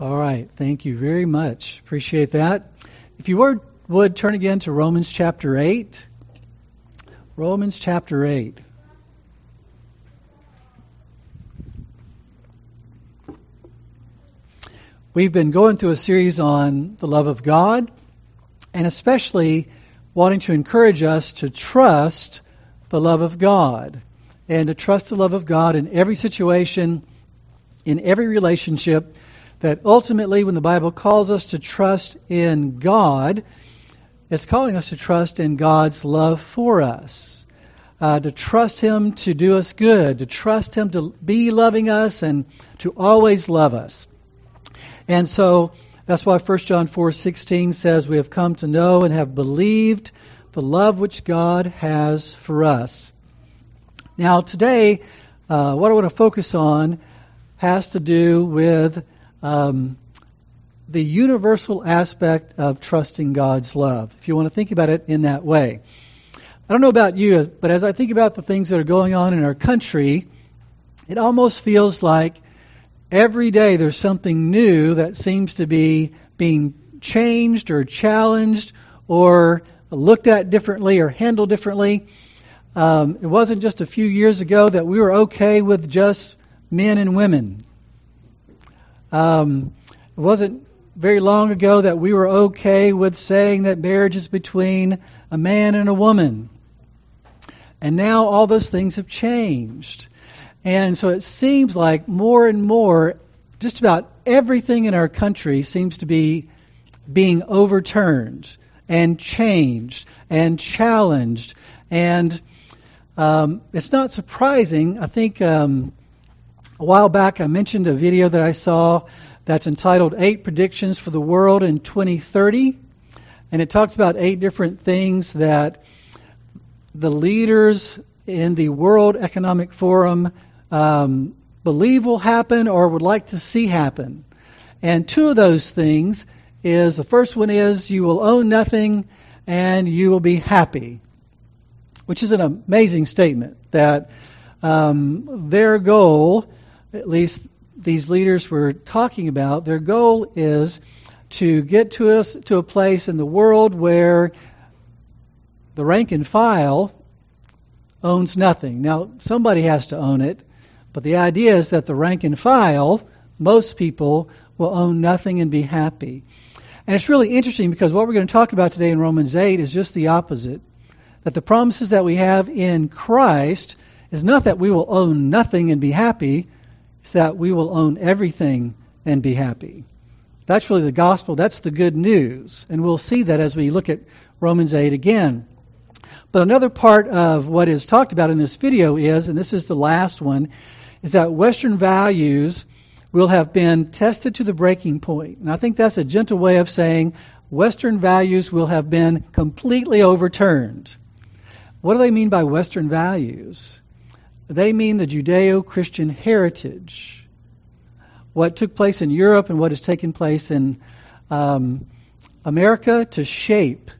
All right. Thank you very much. Appreciate that. If you were, would turn again to Romans chapter 8. Romans chapter 8. We've been going through a series on the love of God and especially wanting to encourage us to trust the love of God and to trust the love of God in every situation, in every relationship that ultimately, when the Bible calls us to trust in God, it's calling us to trust in God's love for us, uh, to trust Him to do us good, to trust Him to be loving us and to always love us. And so that's why 1 John 4:16 says we have come to know and have believed the love which God has for us. Now today, uh, what I want to focus on has to do with um, the universal aspect of trusting God's love, if you want to think about it in that way. I don't know about you, but as I think about the things that are going on in our country, it almost feels like every day there's something new that seems to be being changed or challenged or looked at differently or handled differently. Um, it wasn't just a few years ago that we were okay with just men and women. Um, it wasn't very long ago that we were okay with saying that marriage is between a man and a woman. And now all those things have changed. And so it seems like more and more, just about everything in our country seems to be being overturned and changed and challenged. And um, it's not surprising. I think um, a while back, I mentioned a video that I saw that's entitled Eight Predictions for the World in 2030. And it talks about eight different things that the leaders in the World Economic Forum um, believe will happen or would like to see happen. And two of those things is the first one is you will own nothing and you will be happy, which is an amazing statement that um, their goal at least these leaders were talking about, their goal is to get to us to a place in the world where the rank and file owns nothing. Now, somebody has to own it, but the idea is that the rank and file, most people, will own nothing and be happy. And it's really interesting because what we're going to talk about today in Romans 8 is just the opposite. That the promises that we have in Christ is not that we will own nothing and be happy, is that we will own everything and be happy. That's really the gospel. That's the good news. And we'll see that as we look at Romans 8 again. But another part of what is talked about in this video is, and this is the last one, is that Western values will have been tested to the breaking point. And I think that's a gentle way of saying Western values will have been completely overturned. What do they mean by Western values? They mean the Judeo Christian heritage. What took place in Europe and what has taken place in um, America to shape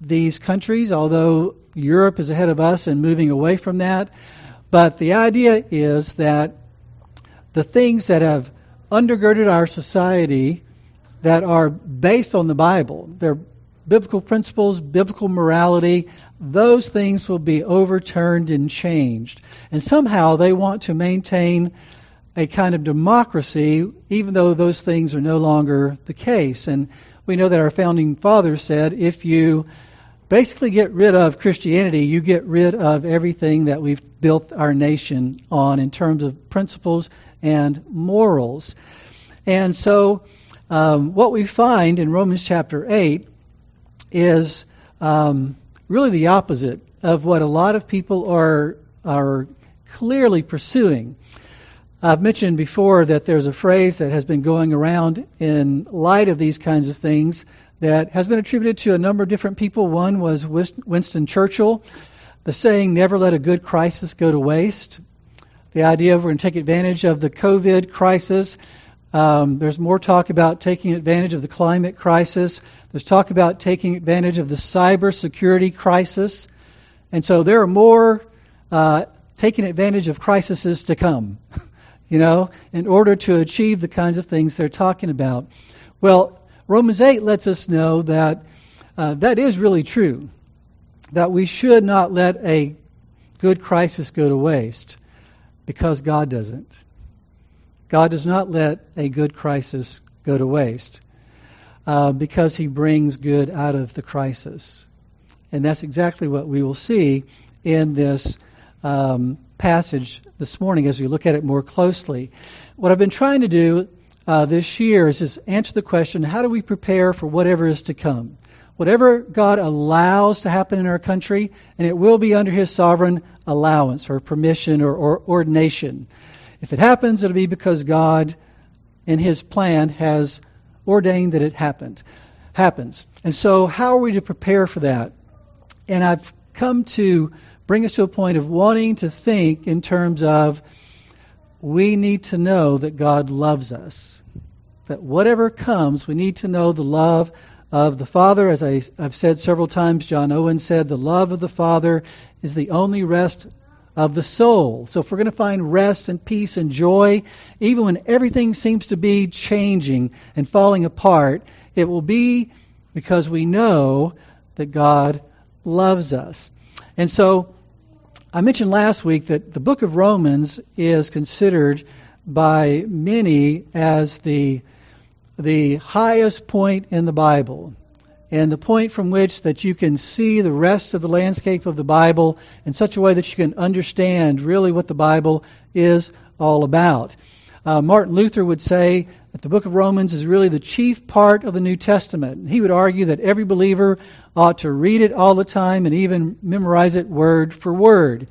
these countries, although Europe is ahead of us and moving away from that. But the idea is that the things that have undergirded our society that are based on the Bible, they're biblical principles, biblical morality, those things will be overturned and changed. And somehow they want to maintain a kind of democracy, even though those things are no longer the case. And we know that our founding fathers said if you basically get rid of Christianity, you get rid of everything that we've built our nation on in terms of principles and morals. And so, um, what we find in Romans chapter 8 is um, really the opposite of what a lot of people are are clearly pursuing. I've mentioned before that there's a phrase that has been going around in light of these kinds of things that has been attributed to a number of different people. One was Winston Churchill, the saying, never let a good crisis go to waste. The idea of we're going to take advantage of the COVID crisis um, there's more talk about taking advantage of the climate crisis. There's talk about taking advantage of the cybersecurity crisis. And so there are more uh, taking advantage of crises to come you know, in order to achieve the kinds of things they're talking about. Well, Romans 8 lets us know that uh, that is really true, that we should not let a good crisis go to waste because God doesn't. God does not let a good crisis go to waste uh, because he brings good out of the crisis. And that's exactly what we will see in this um, passage this morning as we look at it more closely. What I've been trying to do uh, this year is just answer the question how do we prepare for whatever is to come? Whatever God allows to happen in our country, and it will be under His sovereign allowance or permission or, or ordination. If it happens, it'll be because God, in His plan, has ordained that it happened. Happens. And so, how are we to prepare for that? And I've come to bring us to a point of wanting to think in terms of we need to know that God loves us. That whatever comes, we need to know the love of the Father. As I, have said several times, John Owen said, the love of the Father is the only rest of the soul. So if we're going to find rest and peace and joy, even when everything seems to be changing and falling apart, it will be because we know that God loves us. And so I mentioned last week that the book of Romans is considered by many as the the highest point in the Bible and the point from which that you can see the rest of the landscape of the Bible in such a way that you can understand really what the Bible is all about. Uh, Martin Luther would say that the book of Romans is really the chief part of the New Testament. He would argue that every believer ought to read it all the time and even memorize it word for word.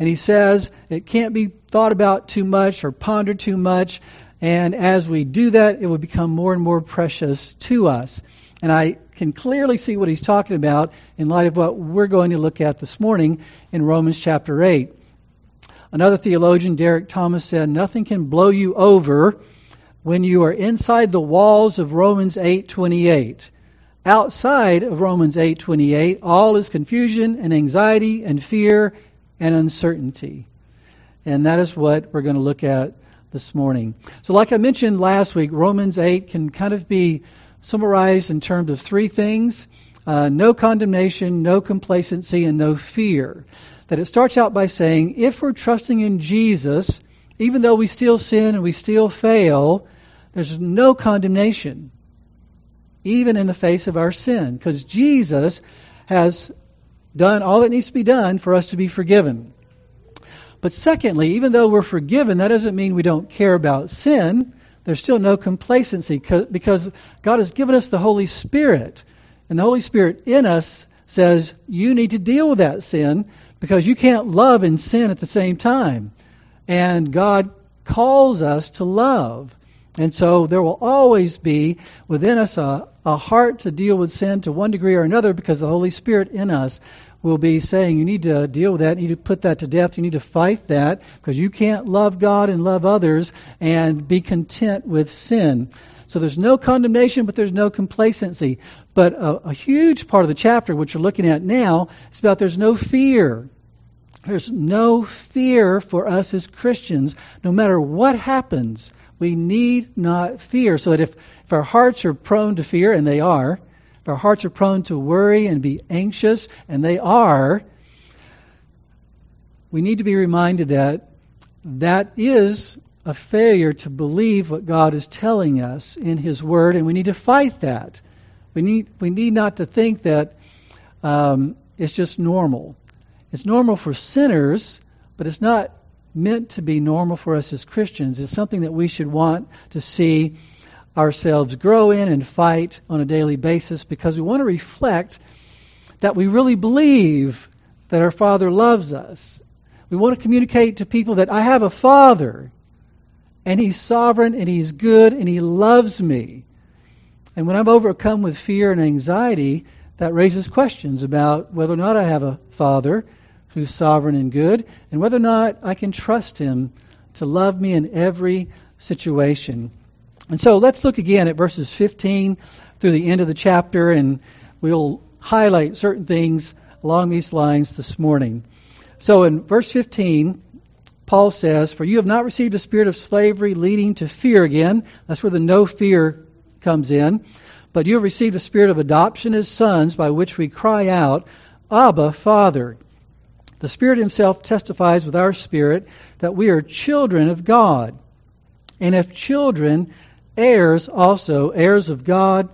And he says it can't be thought about too much or pondered too much. And as we do that, it will become more and more precious to us. And I can clearly see what he's talking about in light of what we're going to look at this morning in Romans chapter 8. Another theologian, Derek Thomas, said, Nothing can blow you over when you are inside the walls of Romans 8:28. Outside of Romans 8:28, all is confusion and anxiety and fear and uncertainty. And that is what we're going to look at this morning. So like I mentioned last week, Romans 8 can kind of be summarized in terms of three things. Uh, no condemnation, no complacency, and no fear. That it starts out by saying, if we're trusting in Jesus, even though we still sin and we still fail, there's no condemnation, even in the face of our sin, because Jesus has done all that needs to be done for us to be forgiven. But secondly, even though we're forgiven, that doesn't mean we don't care about sin. There's still no complacency because God has given us the Holy Spirit. And the Holy Spirit in us says, you need to deal with that sin because you can't love and sin at the same time. And God calls us to love. And so there will always be within us a, a heart to deal with sin to one degree or another because the Holy Spirit in us will be saying you need to deal with that, you need to put that to death, you need to fight that because you can't love God and love others and be content with sin. So there's no condemnation, but there's no complacency. But a, a huge part of the chapter, which you're looking at now, is about there's no fear. There's no fear for us as Christians, no matter what happens we need not fear. So that if, if our hearts are prone to fear, and they are, if our hearts are prone to worry and be anxious, and they are, we need to be reminded that that is a failure to believe what God is telling us in His Word, and we need to fight that. We need, we need not to think that um, it's just normal. It's normal for sinners, but it's not meant to be normal for us as Christians. It's something that we should want to see ourselves grow in and fight on a daily basis because we want to reflect that we really believe that our Father loves us. We want to communicate to people that I have a Father and He's sovereign and He's good and He loves me. And when I'm overcome with fear and anxiety, that raises questions about whether or not I have a Father who's sovereign and good, and whether or not I can trust him to love me in every situation. And so let's look again at verses 15 through the end of the chapter, and we'll highlight certain things along these lines this morning. So in verse 15, Paul says, For you have not received a spirit of slavery leading to fear again. That's where the no fear comes in. But you have received a spirit of adoption as sons by which we cry out, Abba, Father. The Spirit Himself testifies with our spirit that we are children of God. And if children, heirs also, heirs of God,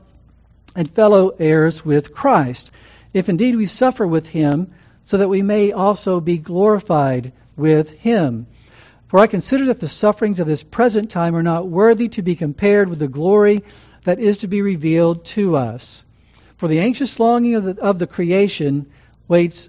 and fellow heirs with Christ, if indeed we suffer with Him, so that we may also be glorified with Him. For I consider that the sufferings of this present time are not worthy to be compared with the glory that is to be revealed to us. For the anxious longing of the, of the creation waits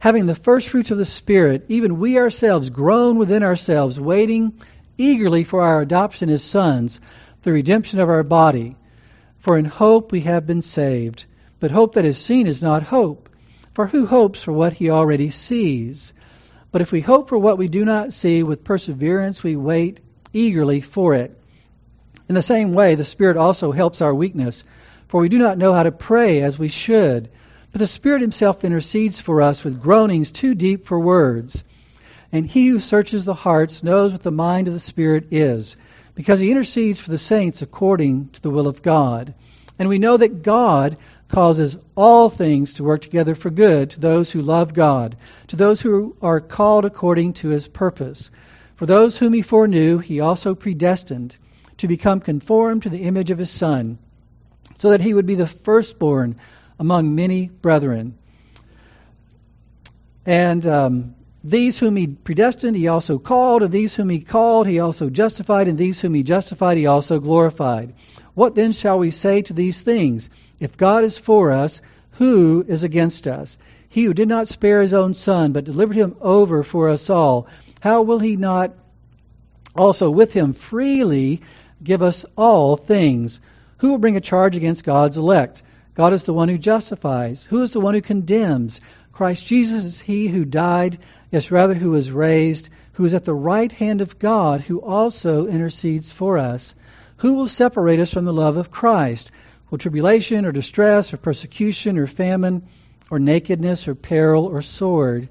having the first fruits of the Spirit, even we ourselves groan within ourselves, waiting eagerly for our adoption as sons, the redemption of our body. For in hope we have been saved. But hope that is seen is not hope. For who hopes for what he already sees? But if we hope for what we do not see, with perseverance we wait eagerly for it. In the same way, the Spirit also helps our weakness, for we do not know how to pray as we should but the Spirit Himself intercedes for us with groanings too deep for words. And He who searches the hearts knows what the mind of the Spirit is, because He intercedes for the saints according to the will of God. And we know that God causes all things to work together for good to those who love God, to those who are called according to His purpose. For those whom He foreknew, He also predestined to become conformed to the image of His Son, so that He would be the firstborn among many brethren. And um, these whom he predestined, he also called, and these whom he called, he also justified, and these whom he justified, he also glorified. What then shall we say to these things? If God is for us, who is against us? He who did not spare his own son, but delivered him over for us all, how will he not also with him freely give us all things? Who will bring a charge against God's elect? God is the one who justifies. Who is the one who condemns? Christ Jesus is he who died, yes, rather, who was raised, who is at the right hand of God, who also intercedes for us. Who will separate us from the love of Christ? Will tribulation or distress or persecution or famine or nakedness or peril or sword?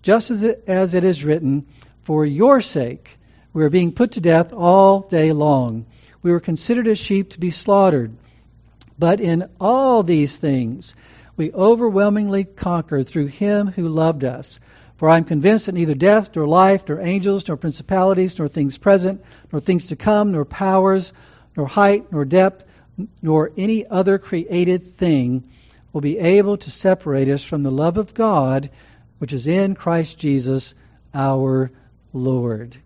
Just as it, as it is written, For your sake we are being put to death all day long. We were considered as sheep to be slaughtered. But in all these things, we overwhelmingly conquer through him who loved us. For I am convinced that neither death, nor life, nor angels, nor principalities, nor things present, nor things to come, nor powers, nor height, nor depth, nor any other created thing will be able to separate us from the love of God which is in Christ Jesus our Lord.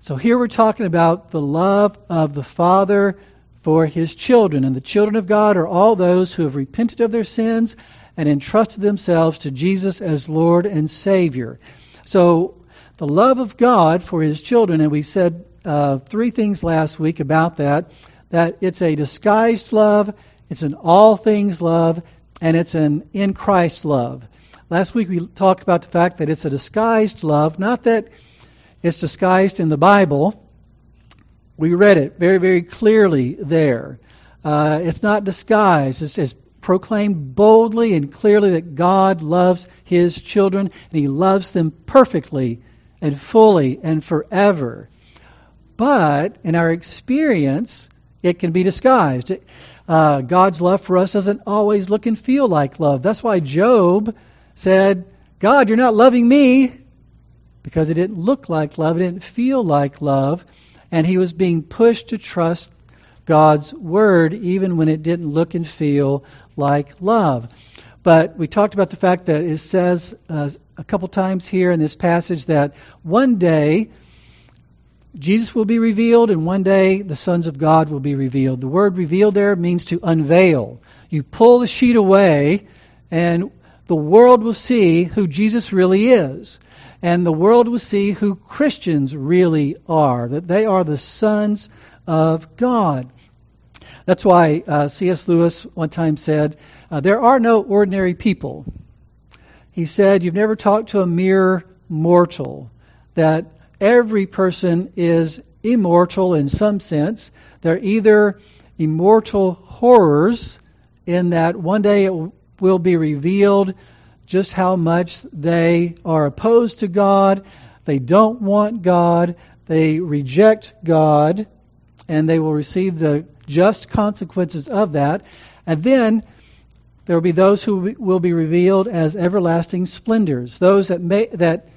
So here we're talking about the love of the Father for his children. And the children of God are all those who have repented of their sins and entrusted themselves to Jesus as Lord and Savior. So, the love of God for his children, and we said uh, three things last week about that that it's a disguised love, it's an all things love, and it's an in Christ love. Last week we talked about the fact that it's a disguised love, not that it's disguised in the Bible, we read it very, very clearly there. Uh, it's not disguised. It's, proclaimed boldly and clearly that God loves His children and He loves them perfectly and fully and forever. But in our experience, it can be disguised. Uh, God's love for us doesn't always look and feel like love. That's why Job said, God, you're not loving me because it didn't look like love, it didn't feel like love and he was being pushed to trust God's word even when it didn't look and feel like love. But we talked about the fact that it says uh, a couple times here in this passage that one day Jesus will be revealed and one day the sons of God will be revealed. The word revealed there means to unveil. You pull the sheet away and the world will see who Jesus really is. And the world will see who Christians really are, that they are the sons of God. That's why uh, C.S. Lewis one time said, uh, There are no ordinary people. He said, You've never talked to a mere mortal, that every person is immortal in some sense. They're either immortal horrors, in that one day it will be revealed just how much they are opposed to God, they don't want God, they reject God, and they will receive the just consequences of that. And then there will be those who will be revealed as everlasting splendors, those that may, that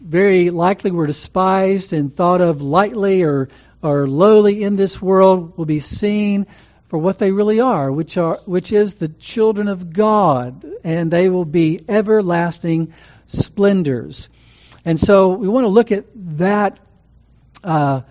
very likely were despised and thought of lightly or or lowly in this world will be seen for what they really are, which are which is the children of God, and they will be everlasting splendors. And so we want to look at that uh,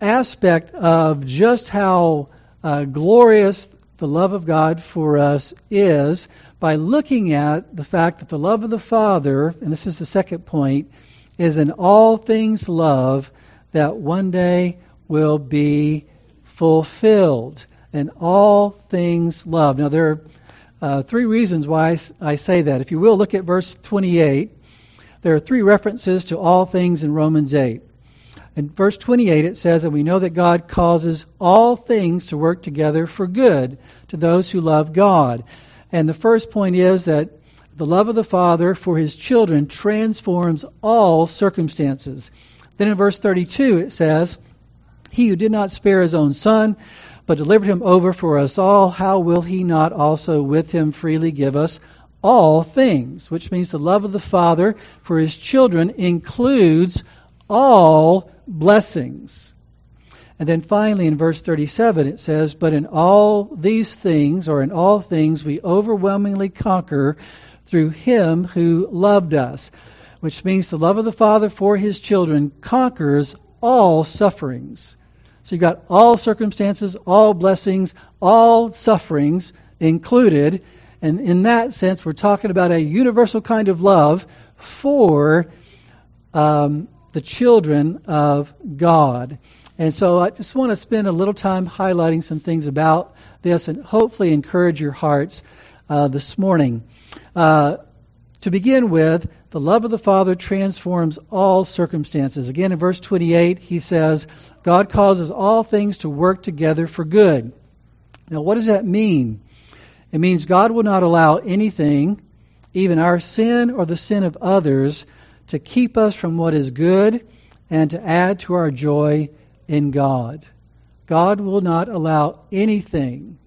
aspect of just how uh, glorious the love of God for us is by looking at the fact that the love of the Father, and this is the second point, is in all things love that one day will be fulfilled and all things love. Now, there are uh, three reasons why I say that. If you will, look at verse 28. There are three references to all things in Romans 8. In verse 28, it says that we know that God causes all things to work together for good to those who love God. And the first point is that the love of the Father for his children transforms all circumstances. Then in verse 32, it says, He who did not spare his own son, but delivered him over for us all, how will he not also with him freely give us all things? Which means the love of the Father for his children includes all blessings. And then finally in verse 37 it says, But in all these things, or in all things, we overwhelmingly conquer through him who loved us. Which means the love of the Father for his children conquers all sufferings. So you've got all circumstances, all blessings, all sufferings included. And in that sense, we're talking about a universal kind of love for um, the children of God. And so I just want to spend a little time highlighting some things about this and hopefully encourage your hearts uh, this morning. Uh, to begin with, the love of the Father transforms all circumstances. Again, in verse 28, he says, God causes all things to work together for good. Now, what does that mean? It means God will not allow anything, even our sin or the sin of others, to keep us from what is good and to add to our joy in God. God will not allow anything,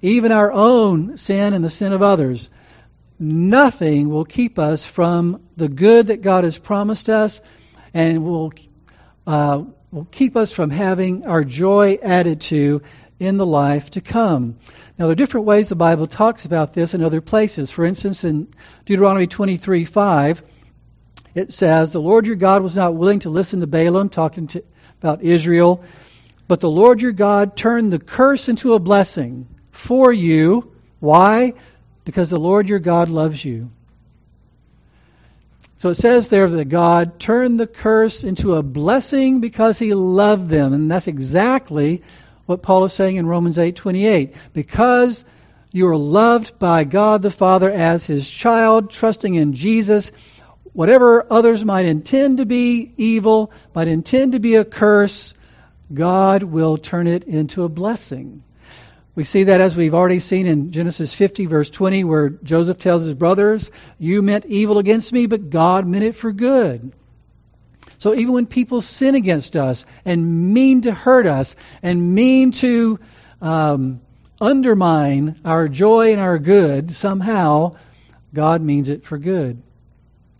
even our own sin and the sin of others, nothing will keep us from the good that God has promised us and will, uh, will keep us from having our joy added to in the life to come. Now, there are different ways the Bible talks about this in other places. For instance, in Deuteronomy 23 5, it says, The Lord your God was not willing to listen to Balaam, talking to, about Israel, but the Lord your God turned the curse into a blessing for you. Why? Because the Lord your God loves you. So it says there that God turned the curse into a blessing because he loved them. And that's exactly what Paul is saying in Romans 8:28. Because you are loved by God the Father as his child, trusting in Jesus, whatever others might intend to be evil, might intend to be a curse, God will turn it into a blessing. We see that as we've already seen in Genesis 50, verse 20, where Joseph tells his brothers, You meant evil against me, but God meant it for good. So even when people sin against us and mean to hurt us and mean to um, undermine our joy and our good, somehow God means it for good.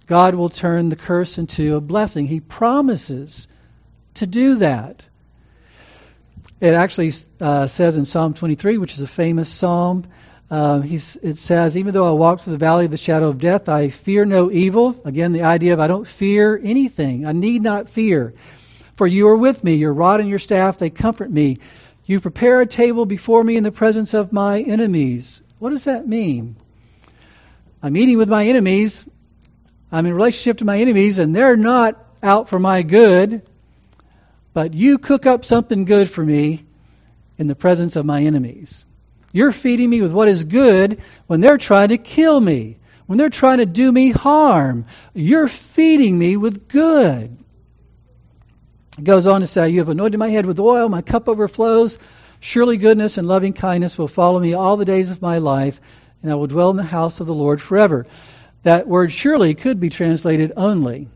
God will turn the curse into a blessing. He promises to do that. It actually uh, says in Psalm 23, which is a famous psalm, uh, it says, Even though I walk through the valley of the shadow of death, I fear no evil. Again, the idea of I don't fear anything. I need not fear. For you are with me. Your rod and your staff, they comfort me. You prepare a table before me in the presence of my enemies. What does that mean? I'm eating with my enemies. I'm in relationship to my enemies, and they're not out for my good. But you cook up something good for me in the presence of my enemies. You're feeding me with what is good when they're trying to kill me, when they're trying to do me harm. You're feeding me with good. It goes on to say, You have anointed my head with oil, my cup overflows. Surely goodness and loving kindness will follow me all the days of my life, and I will dwell in the house of the Lord forever. That word surely could be translated only.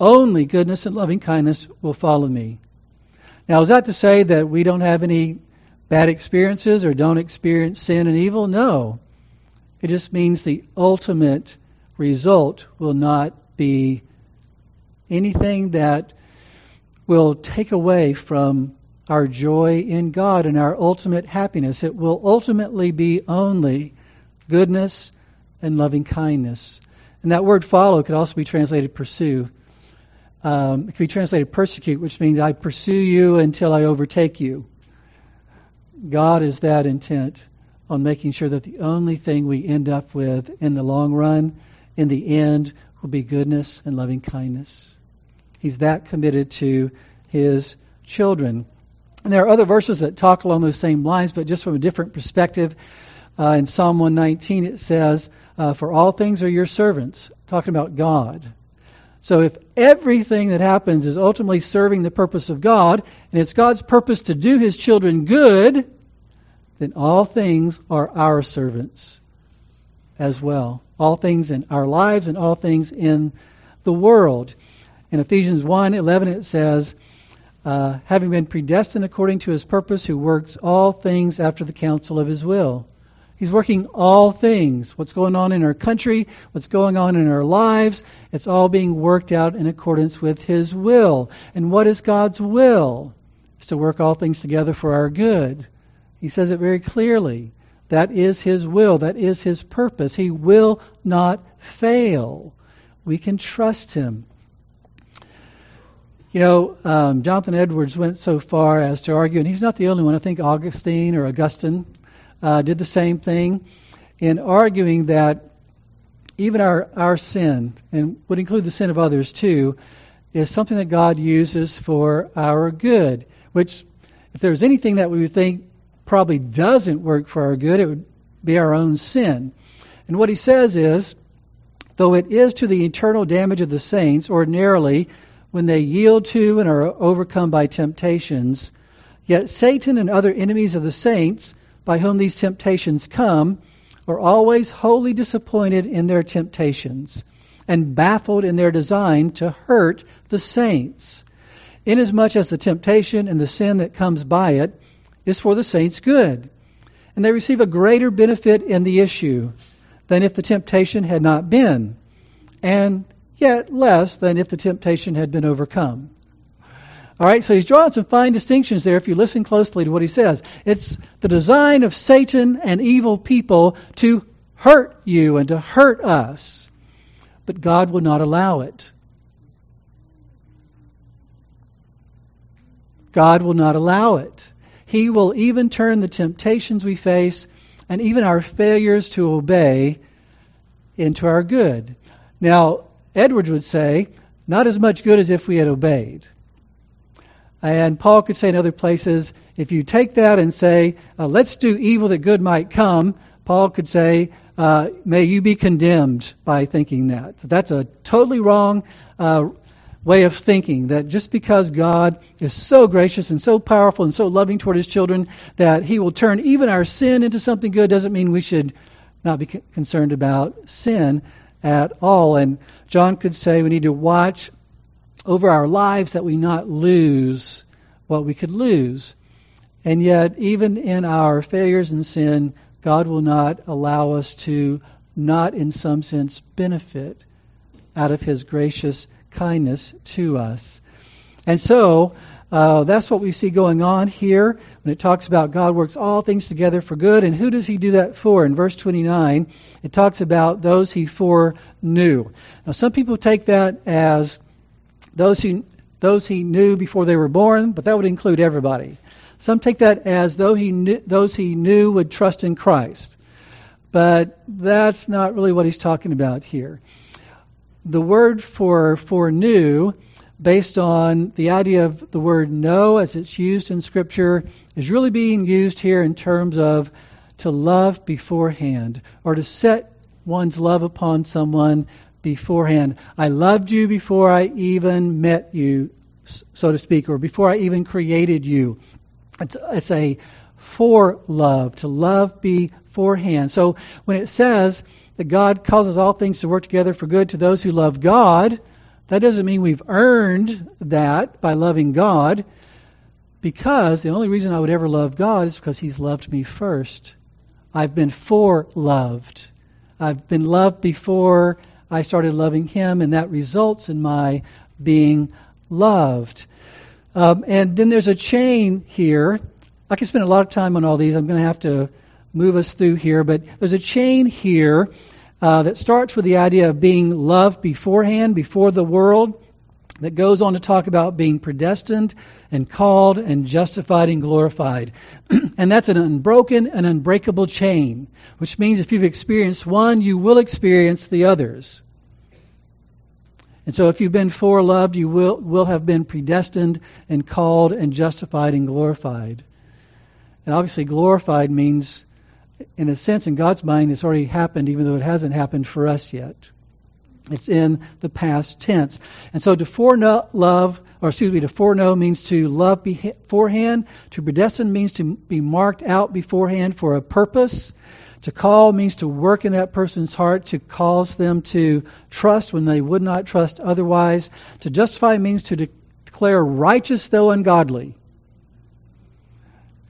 Only goodness and loving kindness will follow me. Now, is that to say that we don't have any bad experiences or don't experience sin and evil? No. It just means the ultimate result will not be anything that will take away from our joy in God and our ultimate happiness. It will ultimately be only goodness and loving kindness. And that word follow could also be translated pursue. Um, it could be translated persecute, which means I pursue you until I overtake you. God is that intent on making sure that the only thing we end up with in the long run, in the end, will be goodness and loving kindness. He's that committed to his children. And there are other verses that talk along those same lines, but just from a different perspective. Uh, in Psalm 119, it says, uh, For all things are your servants, talking about God. So if everything that happens is ultimately serving the purpose of God, and it's God's purpose to do his children good, then all things are our servants as well. All things in our lives and all things in the world. In Ephesians 1 11, it says, uh, having been predestined according to his purpose, who works all things after the counsel of his will. He's working all things. What's going on in our country, what's going on in our lives, it's all being worked out in accordance with his will. And what is God's will? It's to work all things together for our good. He says it very clearly. That is his will. That is his purpose. He will not fail. We can trust him. You know, um, Jonathan Edwards went so far as to argue, and he's not the only one. I think Augustine or Augustine uh, did the same thing in arguing that even our, our sin, and would include the sin of others too, is something that God uses for our good. Which, if there's anything that we would think probably doesn't work for our good, it would be our own sin. And what he says is, though it is to the eternal damage of the saints, ordinarily, when they yield to and are overcome by temptations. Yet Satan and other enemies of the saints, by whom these temptations come, are always wholly disappointed in their temptations and baffled in their design to hurt the saints, inasmuch as the temptation and the sin that comes by it is for the saints' good. And they receive a greater benefit in the issue than if the temptation had not been. And yet less than if the temptation had been overcome. All right, so he's drawing some fine distinctions there if you listen closely to what he says. It's the design of Satan and evil people to hurt you and to hurt us, but God will not allow it. God will not allow it. He will even turn the temptations we face and even our failures to obey into our good. Now, Edwards would say, not as much good as if we had obeyed. And Paul could say in other places, if you take that and say, uh, let's do evil that good might come, Paul could say, uh, may you be condemned by thinking that. That's a totally wrong uh, way of thinking, that just because God is so gracious and so powerful and so loving toward his children that he will turn even our sin into something good doesn't mean we should not be concerned about sin at all. And John could say we need to watch over our lives that we not lose what we could lose. And yet, even in our failures and sin, God will not allow us to not, in some sense, benefit out of His gracious kindness to us. And so, uh, that's what we see going on here when it talks about God works all things together for good. And who does he do that for? In verse 29, it talks about those he foreknew. Now, some people take that as those who those he knew before they were born, but that would include everybody. Some take that as though he knew, those he knew would trust in Christ. but that's not really what he's talking about here. The word for for foreknew, based on the idea of the word know as it's used in Scripture, is really being used here in terms of to love beforehand or to set one's love upon someone beforehand. I loved you before I even met you, so to speak, or before I even created you. It's, it's a for love, to love beforehand. So when it says that God causes all things to work together for good to those who love God, that doesn't mean we've earned that by loving God, because the only reason I would ever love God is because He's loved me first. I've been for loved. I've been loved before I started loving Him, and that results in my being loved. Um, and then there's a chain here. I could spend a lot of time on all these. I'm going to have to move us through here, but there's a chain here uh, that starts with the idea of being loved beforehand, before the world, that goes on to talk about being predestined and called and justified and glorified. and that's an unbroken and unbreakable chain, which means if you've experienced one, you will experience the others. And so if you've been foreloved, you will, will have been predestined and called and justified and glorified. And obviously, glorified means, in a sense, in God's mind, it's already happened, even though it hasn't happened for us yet. It's in the past tense. And so to foreknow love, or excuse me, to foreknow means to love beforehand. To predestine means to be marked out beforehand for a purpose. To call means to work in that person's heart to cause them to trust when they would not trust otherwise. To justify means to declare righteous though ungodly.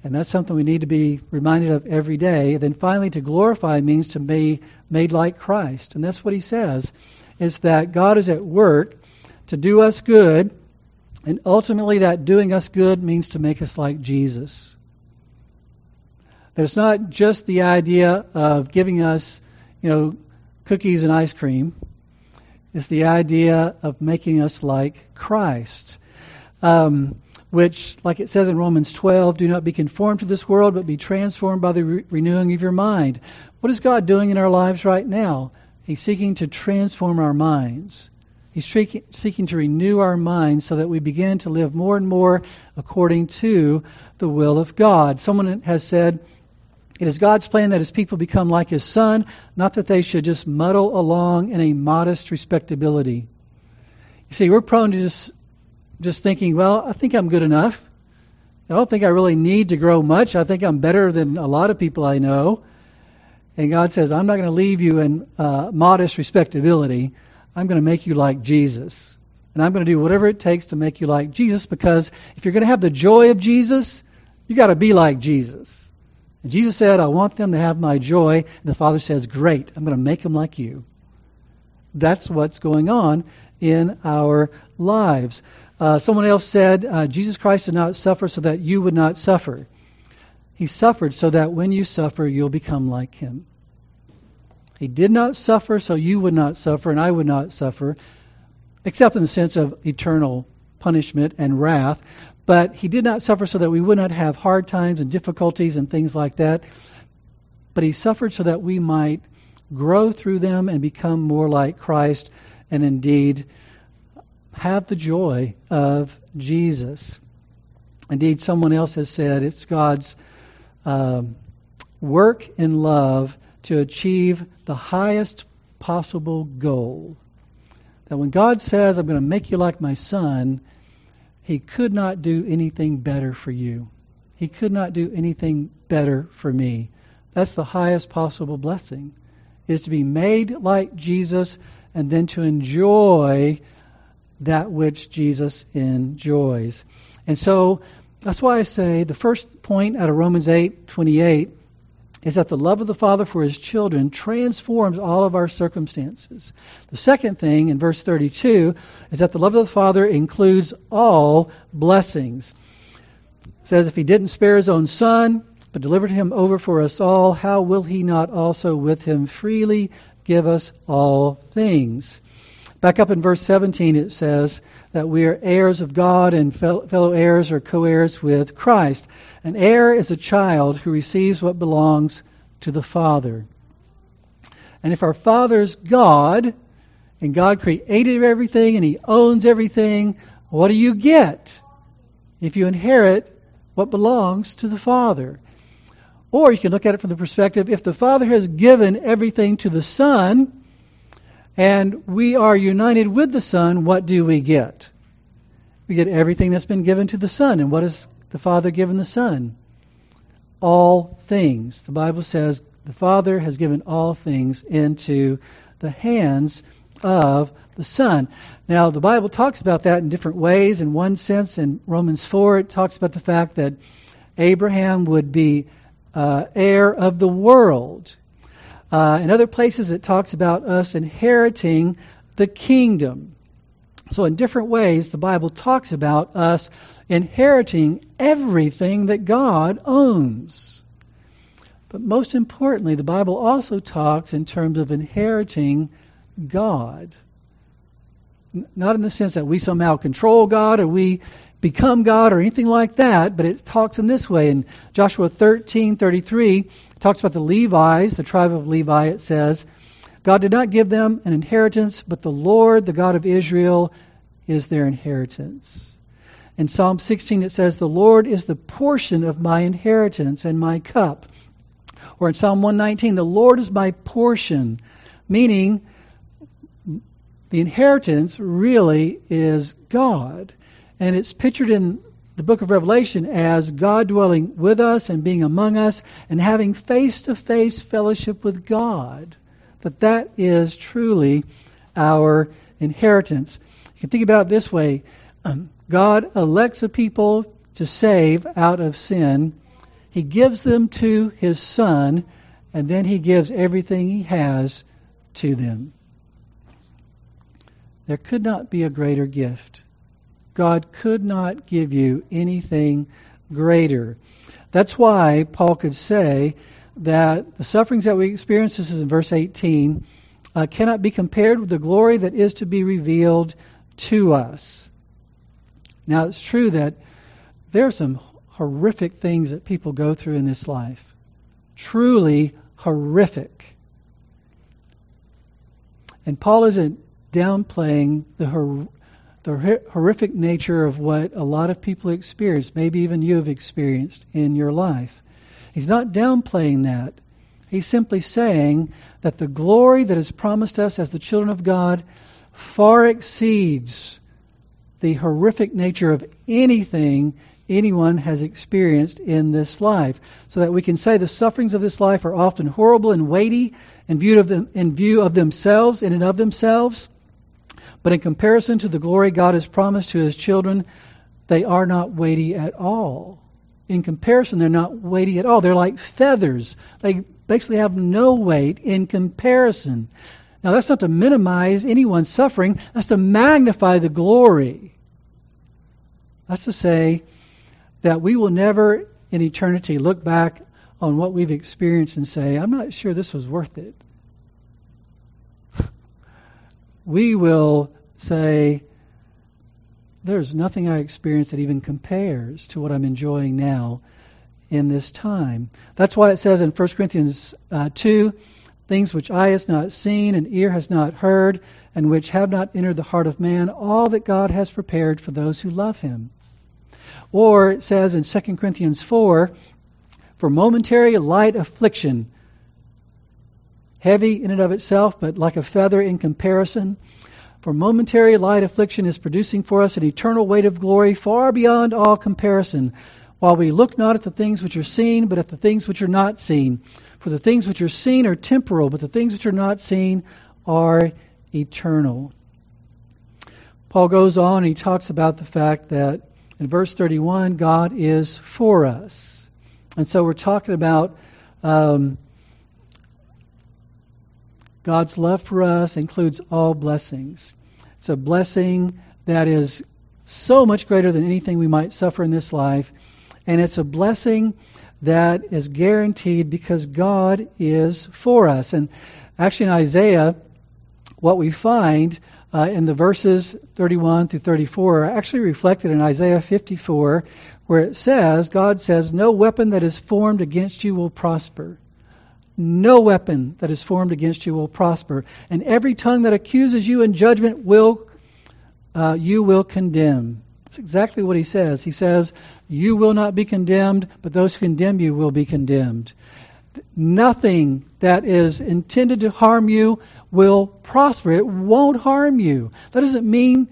And that's something we need to be reminded of every day. And then finally, to glorify means to be made like Christ. And that's what he says, is that God is at work to do us good, and ultimately that doing us good means to make us like Jesus. That it's not just the idea of giving us, you know, cookies and ice cream. It's the idea of making us like Christ. Um, which, like it says in Romans 12, do not be conformed to this world, but be transformed by the re- renewing of your mind. What is God doing in our lives right now? He's seeking to transform our minds. He's seeking to renew our minds so that we begin to live more and more according to the will of God. Someone has said, it is God's plan that his people become like his son, not that they should just muddle along in a modest respectability. You see, we're prone to just, just thinking, well, I think I'm good enough. I don't think I really need to grow much. I think I'm better than a lot of people I know. And God says, I'm not going to leave you in uh, modest respectability. I'm going to make you like Jesus. And I'm going to do whatever it takes to make you like Jesus because if you're going to have the joy of Jesus, you got to be like Jesus. And Jesus said, I want them to have my joy. And the Father says, Great, I'm going to make them like you. That's what's going on in our lives. Uh, someone else said, uh, Jesus Christ did not suffer so that you would not suffer. He suffered so that when you suffer, you'll become like him. He did not suffer so you would not suffer and I would not suffer, except in the sense of eternal punishment and wrath. But he did not suffer so that we would not have hard times and difficulties and things like that. But he suffered so that we might grow through them and become more like Christ and indeed have the joy of Jesus. Indeed, someone else has said it's God's um, work in love to achieve the highest possible goal. That when God says, I'm going to make you like my son, he could not do anything better for you. He could not do anything better for me. That's the highest possible blessing, is to be made like Jesus and then to enjoy that which Jesus enjoys. And so that's why I say the first point out of Romans 8 28 is that the love of the Father for his children transforms all of our circumstances. The second thing in verse 32 is that the love of the Father includes all blessings. It says, If he didn't spare his own son, but delivered him over for us all, how will he not also with him freely give us all things? Back up in verse 17, it says that we are heirs of God and fellow heirs or co heirs with Christ. An heir is a child who receives what belongs to the father. And if our Father's God, and God created everything and He owns everything, what do you get if you inherit what belongs to the Father? Or you can look at it from the perspective if the Father has given everything to the Son, and we are united with the Son, what do we get? We get everything that's been given to the Son. And what has the Father given the Son? All things. The Bible says the Father has given all things into the hands of the Son. Now, the Bible talks about that in different ways. In one sense, in Romans 4, it talks about the fact that Abraham would be uh, heir of the world. Uh, in other places, it talks about us inheriting the kingdom. So, in different ways, the Bible talks about us inheriting everything that God owns. But most importantly, the Bible also talks in terms of inheriting God. Not in the sense that we somehow control God or we become God or anything like that, but it talks in this way. In Joshua 13:33, it talks about the Levites, the tribe of Levi, it says, God did not give them an inheritance, but the Lord, the God of Israel, is their inheritance. In Psalm 16 it says, The Lord is the portion of my inheritance and my cup. Or in Psalm 119, the Lord is my portion, meaning the inheritance really is God. And it's pictured in the book of Revelation as God dwelling with us and being among us and having face to face fellowship with God. That that is truly our inheritance. You can think about it this way um, God elects a people to save out of sin, He gives them to His Son, and then He gives everything He has to them. There could not be a greater gift. God could not give you anything greater. That's why Paul could say that the sufferings that we experience, this is in verse 18, uh, cannot be compared with the glory that is to be revealed to us. Now, it's true that there are some horrific things that people go through in this life. Truly horrific. And Paul isn't downplaying the, hor- the horrific nature of what a lot of people experience, maybe even you have experienced in your life. He's not downplaying that. He's simply saying that the glory that is promised us as the children of God far exceeds the horrific nature of anything anyone has experienced in this life. So that we can say the sufferings of this life are often horrible and weighty in view of, them, in view of themselves, in and of themselves. But in comparison to the glory God has promised to his children, they are not weighty at all. In comparison, they're not weighty at all. They're like feathers. They basically have no weight in comparison. Now, that's not to minimize anyone's suffering, that's to magnify the glory. That's to say that we will never in eternity look back on what we've experienced and say, I'm not sure this was worth it we will say, there's nothing I experienced that even compares to what I'm enjoying now in this time. That's why it says in 1 Corinthians uh, 2 things which eye has not seen and ear has not heard, and which have not entered the heart of man, all that God has prepared for those who love him. Or it says in 2 Corinthians 4 for momentary light affliction heavy in and of itself, but like a feather in comparison. For momentary light affliction is producing for us an eternal weight of glory far beyond all comparison, while we look not at the things which are seen, but at the things which are not seen. For the things which are seen are temporal, but the things which are not seen are eternal. Paul goes on and he talks about the fact that in verse 31, God is for us. And so we're talking about um, God's love for us includes all blessings. It's a blessing that is so much greater than anything we might suffer in this life. And it's a blessing that is guaranteed because God is for us. And actually, in Isaiah, what we find uh, in the verses 31 through 34 are actually reflected in Isaiah 54, where it says, God says, No weapon that is formed against you will prosper. No weapon that is formed against you will prosper, and every tongue that accuses you in judgment will uh, you will condemn. That's exactly what he says. He says, "You will not be condemned, but those who condemn you will be condemned." Nothing that is intended to harm you will prosper. It won't harm you. That doesn't mean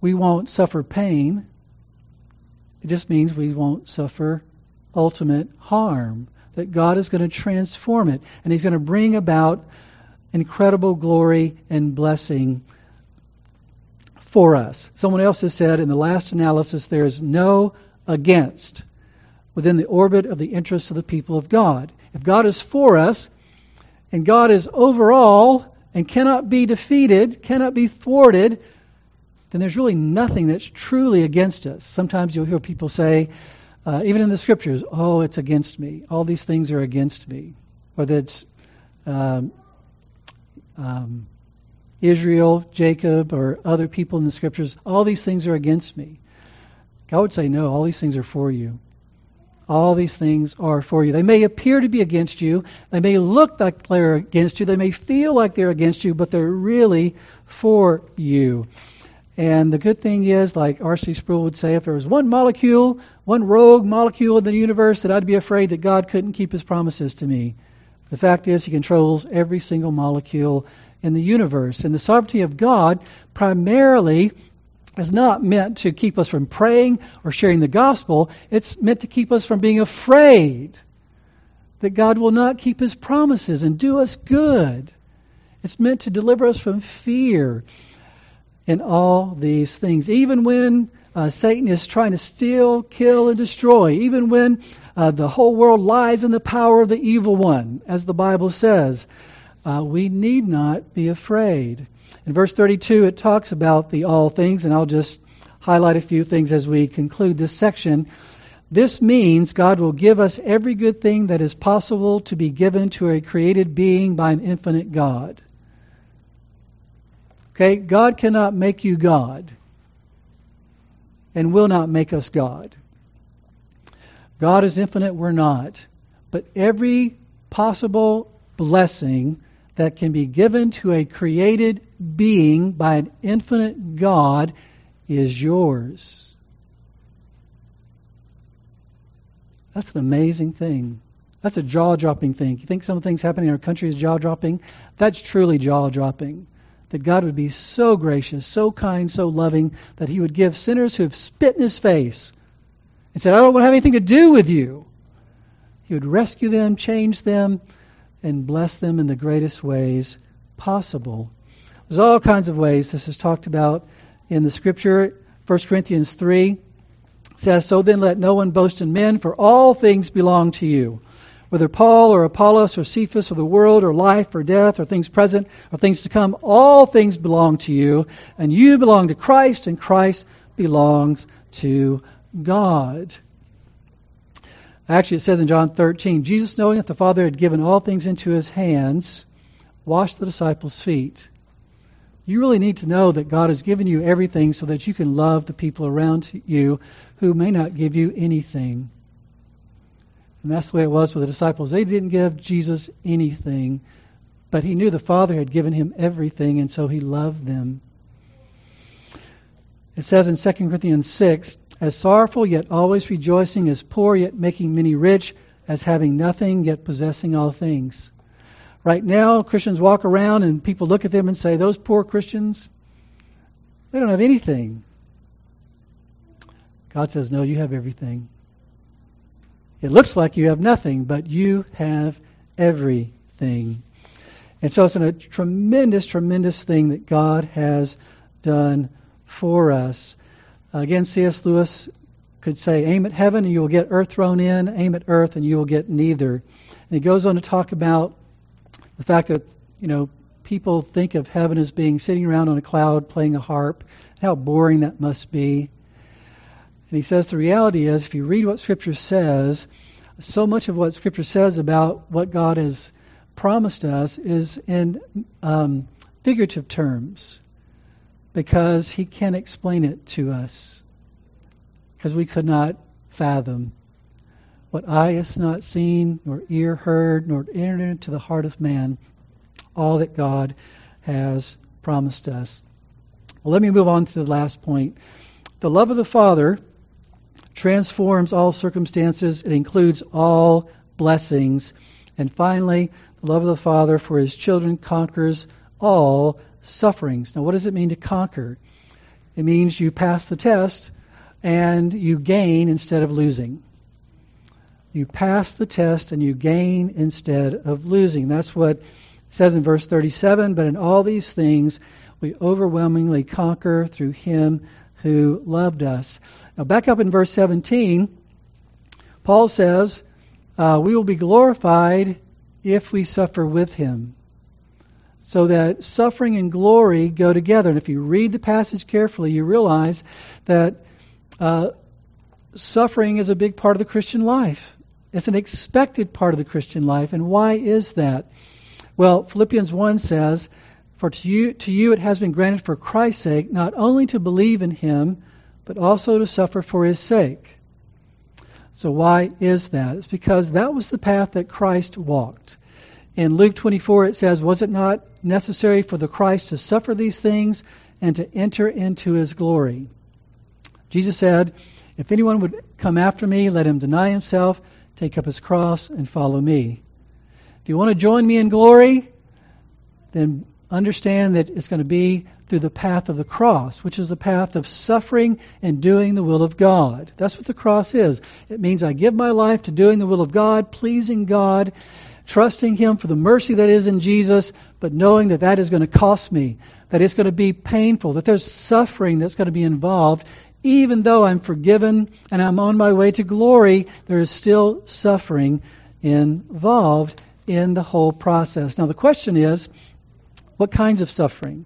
we won't suffer pain. It just means we won't suffer ultimate harm that God is going to transform it and He's going to bring about incredible glory and blessing for us. Someone else has said in the last analysis there is no against within the orbit of the interests of the people of God. If God is for us and God is overall and cannot be defeated, cannot be thwarted, then there's really nothing that's truly against us. Sometimes you'll hear people say, uh, even in the scriptures, oh, it's against me. All these things are against me. Whether it's um, um, Israel, Jacob, or other people in the scriptures, all these things are against me. God would say, no, all these things are for you. All these things are for you. They may appear to be against you. They may look like they're against you. They may feel like they're against you, but they're really for you. And the good thing is, like R.C. Sproul would say, if there was one molecule, one rogue molecule in the universe, that I'd be afraid that God couldn't keep his promises to me. The fact is, he controls every single molecule in the universe. And the sovereignty of God primarily is not meant to keep us from praying or sharing the gospel, it's meant to keep us from being afraid that God will not keep his promises and do us good. It's meant to deliver us from fear in all these things. Even when uh, Satan is trying to steal, kill, and destroy, even when uh, the whole world lies in the power of the evil one, as the Bible says, uh, we need not be afraid. In verse 32, it talks about the all things, and I'll just highlight a few things as we conclude this section. This means God will give us every good thing that is possible to be given to a created being by an infinite God. Okay, God cannot make you God and will not make us God. God is infinite, we're not. But every possible blessing that can be given to a created being by an infinite God is yours. That's an amazing thing. That's a jaw dropping thing. You think some things happening in our country is jaw dropping? That's truly jaw dropping that God would be so gracious, so kind, so loving that He would give sinners who have spit in His face and said, I don't want to have anything to do with you. He would rescue them, change them, and bless them in the greatest ways possible. There's all kinds of ways this is talked about in the Scripture. 1 Corinthians 3 says, So then let no one boast in men, for all things belong to you whether Paul or Apollos or Cephas or the world or life or death or things present or things to come, all things belong to you, and you belong to Christ, and Christ belongs to God. Actually, it says in John 13, Jesus, knowing that the Father had given all things into his hands, washed the disciples' feet. You really need to know that God has given you everything so that you can love the people around you who may not give you anything. And that's the way it was with the disciples. They didn't give Jesus anything, but he knew the Father had given him everything, and so he loved them. It says in 2 Corinthians 6 as sorrowful, yet always rejoicing, as poor, yet making many rich, as having nothing, yet possessing all things. Right now, Christians walk around and people look at them and say, Those poor Christians, they don't have anything. God says, No, you have everything. It looks like you have nothing, but you have everything. And so it's a tremendous, tremendous thing that God has done for us. Again, C.S. Lewis could say, aim at heaven and you will get earth thrown in, aim at earth and you will get neither. And he goes on to talk about the fact that, you know, people think of heaven as being sitting around on a cloud playing a harp, how boring that must be. And he says the reality is, if you read what Scripture says, so much of what Scripture says about what God has promised us is in um, figurative terms because He can't explain it to us because we could not fathom what eye has not seen, nor ear heard, nor entered into the heart of man, all that God has promised us. Well, let me move on to the last point. The love of the Father transforms all circumstances, it includes all blessings. And finally, the love of the Father for his children conquers all sufferings. Now, what does it mean to conquer? It means you pass the test and you gain instead of losing. You pass the test and you gain instead of losing. That's what it says in verse 37 But in all these things, we overwhelmingly conquer through him who loved us. Now, back up in verse 17, Paul says, uh, We will be glorified if we suffer with him. So that suffering and glory go together. And if you read the passage carefully, you realize that uh, suffering is a big part of the Christian life. It's an expected part of the Christian life. And why is that? Well, Philippians 1 says, For to you, to you it has been granted for Christ's sake not only to believe in him, but also to suffer for his sake. So, why is that? It's because that was the path that Christ walked. In Luke 24, it says, Was it not necessary for the Christ to suffer these things and to enter into his glory? Jesus said, If anyone would come after me, let him deny himself, take up his cross, and follow me. If you want to join me in glory, then understand that it's going to be through the path of the cross, which is the path of suffering and doing the will of God. That's what the cross is. It means I give my life to doing the will of God, pleasing God, trusting Him for the mercy that is in Jesus, but knowing that that is going to cost me, that it's going to be painful, that there's suffering that's going to be involved. Even though I'm forgiven and I'm on my way to glory, there is still suffering involved in the whole process. Now, the question is, what kinds of suffering?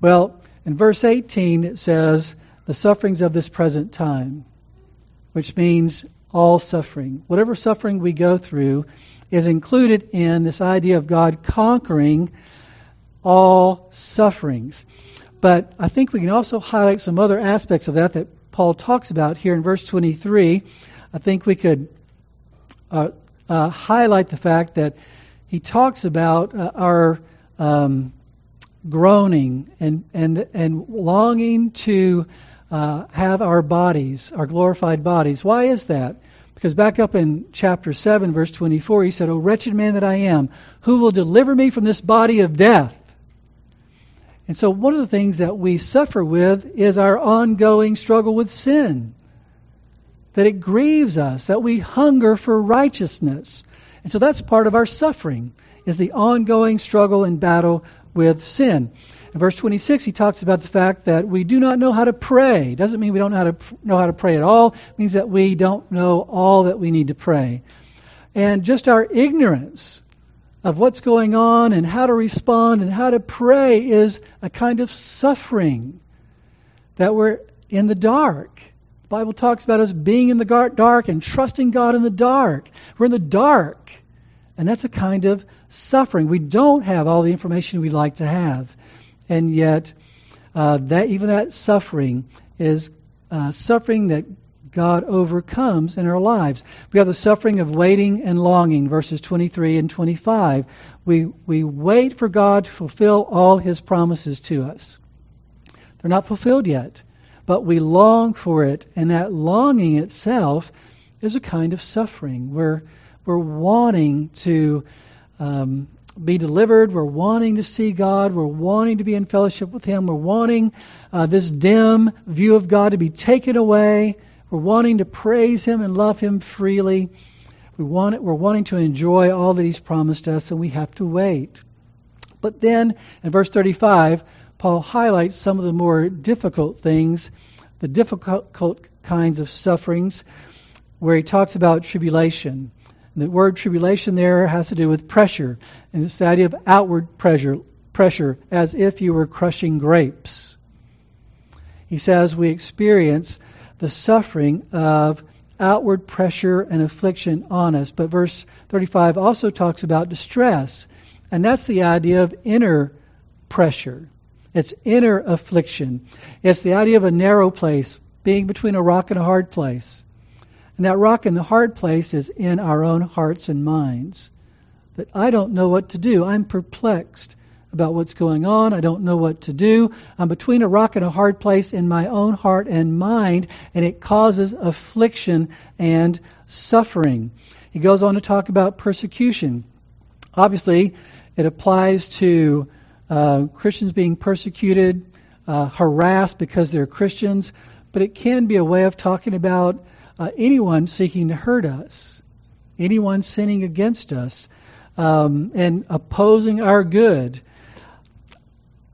Well, in verse 18 it says, the sufferings of this present time, which means all suffering. Whatever suffering we go through is included in this idea of God conquering all sufferings. But I think we can also highlight some other aspects of that that Paul talks about here in verse 23. I think we could uh, uh, highlight the fact that he talks about uh, our um, groaning and, and, and longing to uh, have our bodies, our glorified bodies. Why is that? Because back up in chapter 7, verse 24, he said, O wretched man that I am, who will deliver me from this body of death? And so, one of the things that we suffer with is our ongoing struggle with sin. That it grieves us, that we hunger for righteousness. And so, that's part of our suffering, is the ongoing struggle and battle with sin. In verse 26, he talks about the fact that we do not know how to pray. Doesn't mean we don't know how to know how to pray at all. It means that we don't know all that we need to pray. And just our ignorance of what's going on and how to respond and how to pray is a kind of suffering that we're in the dark. The Bible talks about us being in the dark and trusting God in the dark. We're in the dark. And that's a kind of suffering. We don't have all the information we'd like to have. And yet, uh, that even that suffering is uh, suffering that God overcomes in our lives. We have the suffering of waiting and longing, verses 23 and 25. We, we wait for God to fulfill all his promises to us. They're not fulfilled yet, but we long for it, and that longing itself is a kind of suffering. We're we're wanting to um, be delivered. We're wanting to see God. We're wanting to be in fellowship with Him. We're wanting uh, this dim view of God to be taken away. We're wanting to praise Him and love Him freely. We want it, we're wanting to enjoy all that He's promised us, and we have to wait. But then, in verse 35, Paul highlights some of the more difficult things, the difficult kinds of sufferings, where he talks about tribulation. The word tribulation there has to do with pressure, and it's the idea of outward pressure, pressure as if you were crushing grapes. He says we experience the suffering of outward pressure and affliction on us. But verse 35 also talks about distress, and that's the idea of inner pressure. It's inner affliction. It's the idea of a narrow place, being between a rock and a hard place. And that rock and the hard place is in our own hearts and minds. That I don't know what to do. I'm perplexed about what's going on. I don't know what to do. I'm between a rock and a hard place in my own heart and mind, and it causes affliction and suffering. He goes on to talk about persecution. Obviously, it applies to uh, Christians being persecuted, uh, harassed because they're Christians, but it can be a way of talking about uh, anyone seeking to hurt us, anyone sinning against us, um, and opposing our good,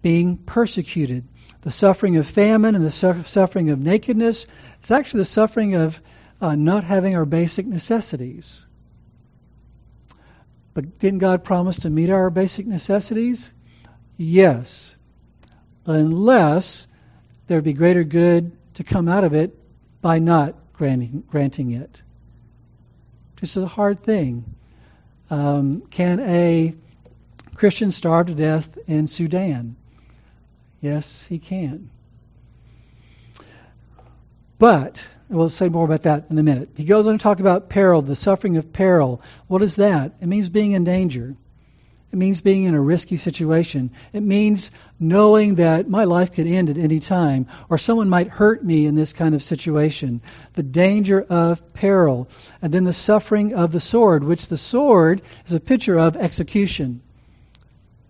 being persecuted. The suffering of famine and the su- suffering of nakedness. It's actually the suffering of uh, not having our basic necessities. But didn't God promise to meet our basic necessities? Yes. Unless there be greater good to come out of it by not granting, granting it. This is a hard thing. Um, can a Christian starve to death in Sudan? Yes, he can. But we'll say more about that in a minute. He goes on to talk about peril, the suffering of peril. What is that? It means being in danger. It means being in a risky situation. It means knowing that my life could end at any time, or someone might hurt me in this kind of situation. The danger of peril. And then the suffering of the sword, which the sword is a picture of execution,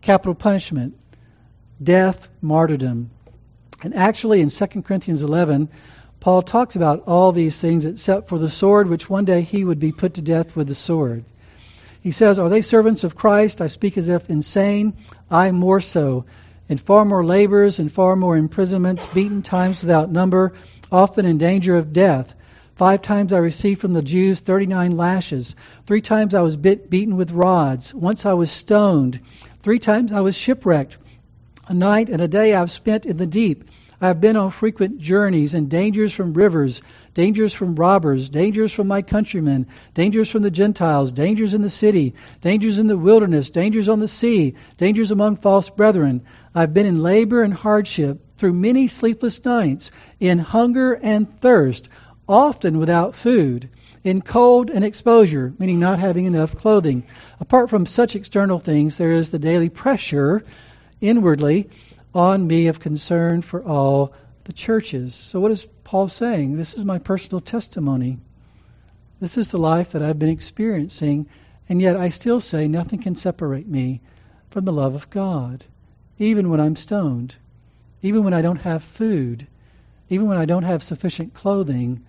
capital punishment, death, martyrdom. And actually, in 2 Corinthians 11, Paul talks about all these things except for the sword, which one day he would be put to death with the sword. He says, Are they servants of Christ? I speak as if insane. I more so. In far more labors and far more imprisonments, beaten times without number, often in danger of death. Five times I received from the Jews 39 lashes. Three times I was bit, beaten with rods. Once I was stoned. Three times I was shipwrecked. A night and a day I've spent in the deep. I have been on frequent journeys and dangers from rivers, dangers from robbers, dangers from my countrymen, dangers from the Gentiles, dangers in the city, dangers in the wilderness, dangers on the sea, dangers among false brethren. I've been in labor and hardship through many sleepless nights, in hunger and thirst, often without food, in cold and exposure, meaning not having enough clothing. Apart from such external things, there is the daily pressure inwardly on me of concern for all the churches. So, what is Paul saying? This is my personal testimony. This is the life that I've been experiencing, and yet I still say nothing can separate me from the love of God, even when I'm stoned, even when I don't have food, even when I don't have sufficient clothing.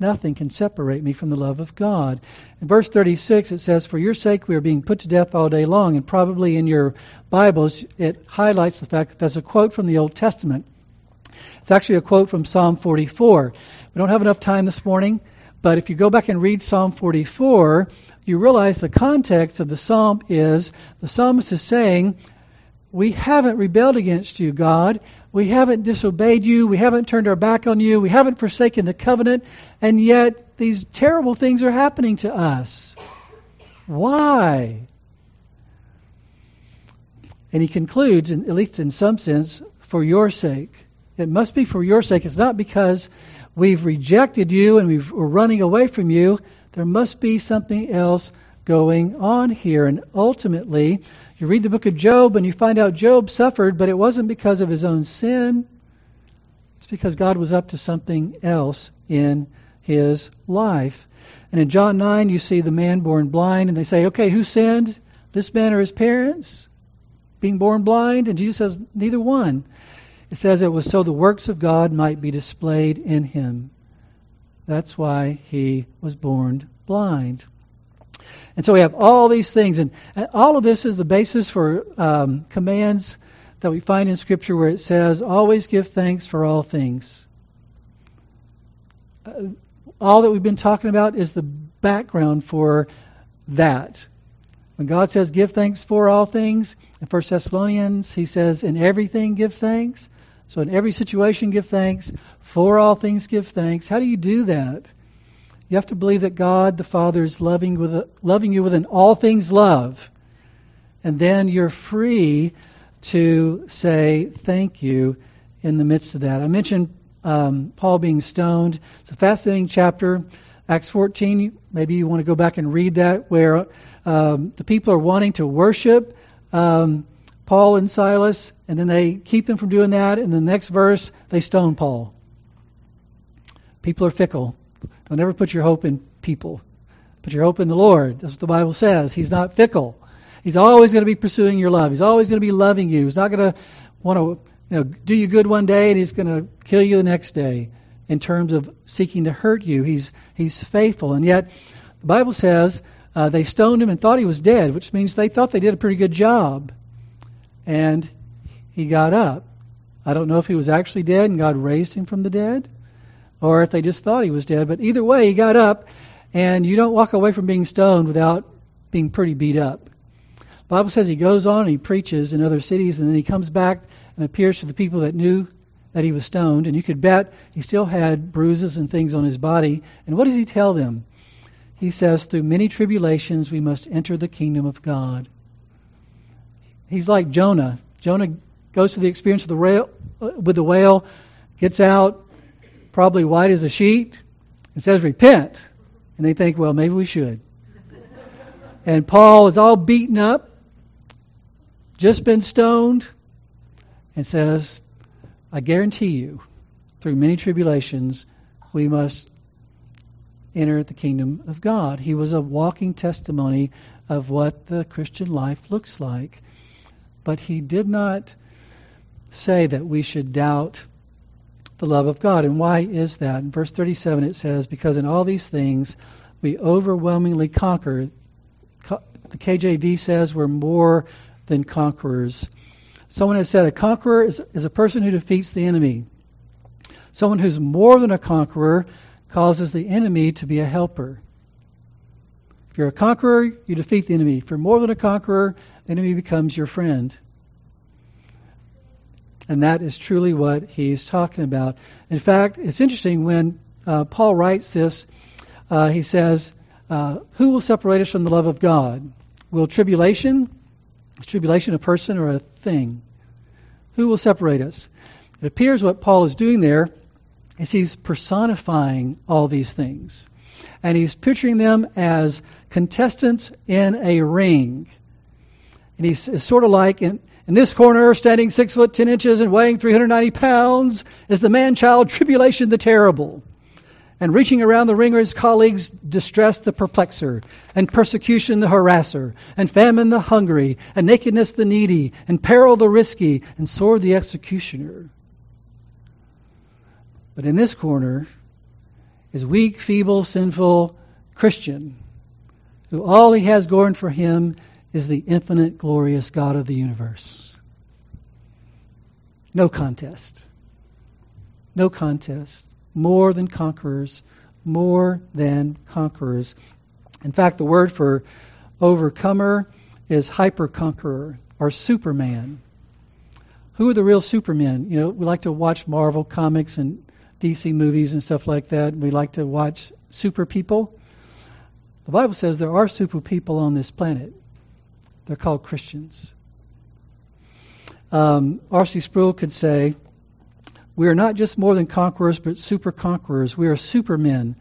Nothing can separate me from the love of God. In verse 36, it says, For your sake we are being put to death all day long. And probably in your Bibles, it highlights the fact that there's a quote from the Old Testament. It's actually a quote from Psalm 44. We don't have enough time this morning, but if you go back and read Psalm 44, you realize the context of the psalm is the psalmist is saying, We haven't rebelled against you, God. We haven't disobeyed you. We haven't turned our back on you. We haven't forsaken the covenant. And yet, these terrible things are happening to us. Why? And he concludes, at least in some sense, for your sake. It must be for your sake. It's not because we've rejected you and we are running away from you. There must be something else going on here. And ultimately, you read the book of Job and you find out Job suffered, but it wasn't because of his own sin. It's because God was up to something else in his life. And in John 9, you see the man born blind, and they say, okay, who sinned? This man or his parents? Being born blind? And Jesus says, neither one. It says it was so the works of God might be displayed in him. That's why he was born blind. And so we have all these things, and, and all of this is the basis for um, commands that we find in Scripture where it says, always give thanks for all things. Uh, all that we've been talking about is the background for that. When God says give thanks for all things, in 1 Thessalonians, he says in everything give thanks. So in every situation give thanks, for all things give thanks. How do you do that? You have to believe that God the Father is loving, with a, loving you with an all things love. And then you're free to say thank you in the midst of that. I mentioned um, Paul being stoned. It's a fascinating chapter. Acts 14, maybe you want to go back and read that, where um, the people are wanting to worship um, Paul and Silas, and then they keep them from doing that. In the next verse, they stone Paul. People are fickle. Don't ever put your hope in people. Put your hope in the Lord. That's what the Bible says. He's not fickle. He's always going to be pursuing your love. He's always going to be loving you. He's not going to want to you know, do you good one day and he's going to kill you the next day in terms of seeking to hurt you. He's, he's faithful. And yet, the Bible says uh, they stoned him and thought he was dead, which means they thought they did a pretty good job. And he got up. I don't know if he was actually dead and God raised him from the dead, or if they just thought he was dead. But either way, he got up, and you don't walk away from being stoned without being pretty beat up. The Bible says he goes on and he preaches in other cities, and then he comes back and appears to the people that knew that he was stoned, and you could bet he still had bruises and things on his body. And what does he tell them? He says, Through many tribulations we must enter the kingdom of God. He's like Jonah. Jonah goes through the experience the whale, uh, with the whale, gets out, probably white as a sheet, and says, Repent. And they think, well, maybe we should. And Paul is all beaten up, just been stoned, and says, I guarantee you, through many tribulations, we must enter the kingdom of God. He was a walking testimony of what the Christian life looks like. But he did not say that we should doubt the love of God. And why is that? In verse 37 it says, Because in all these things we overwhelmingly conquer. The KJV says we're more than conquerors. Someone has said a conqueror is, is a person who defeats the enemy. Someone who's more than a conqueror causes the enemy to be a helper. If you're a conqueror, you defeat the enemy. If you're more than a conqueror, the enemy becomes your friend. And that is truly what he's talking about. In fact, it's interesting when uh, Paul writes this, uh, he says, uh, Who will separate us from the love of God? Will tribulation, is tribulation a person or a thing? Who will separate us? It appears what Paul is doing there is he's personifying all these things. And he's picturing them as contestants in a ring. And he's sort of like in, in this corner, standing six foot ten inches and weighing 390 pounds, is the man child Tribulation the Terrible and reaching around the ring are his colleagues, distress the perplexer, and persecution the harasser, and famine the hungry, and nakedness the needy, and peril the risky, and sword the executioner. But in this corner is weak, feeble, sinful Christian, who all he has going for him is the infinite, glorious God of the universe. No contest. No contest more than conquerors, more than conquerors. In fact, the word for overcomer is hyper conqueror or superman. Who are the real supermen? You know, we like to watch Marvel comics and DC movies and stuff like that. We like to watch super people. The Bible says there are super people on this planet. They're called Christians. Um, R.C. Sproul could say, we are not just more than conquerors, but super conquerors. We are supermen.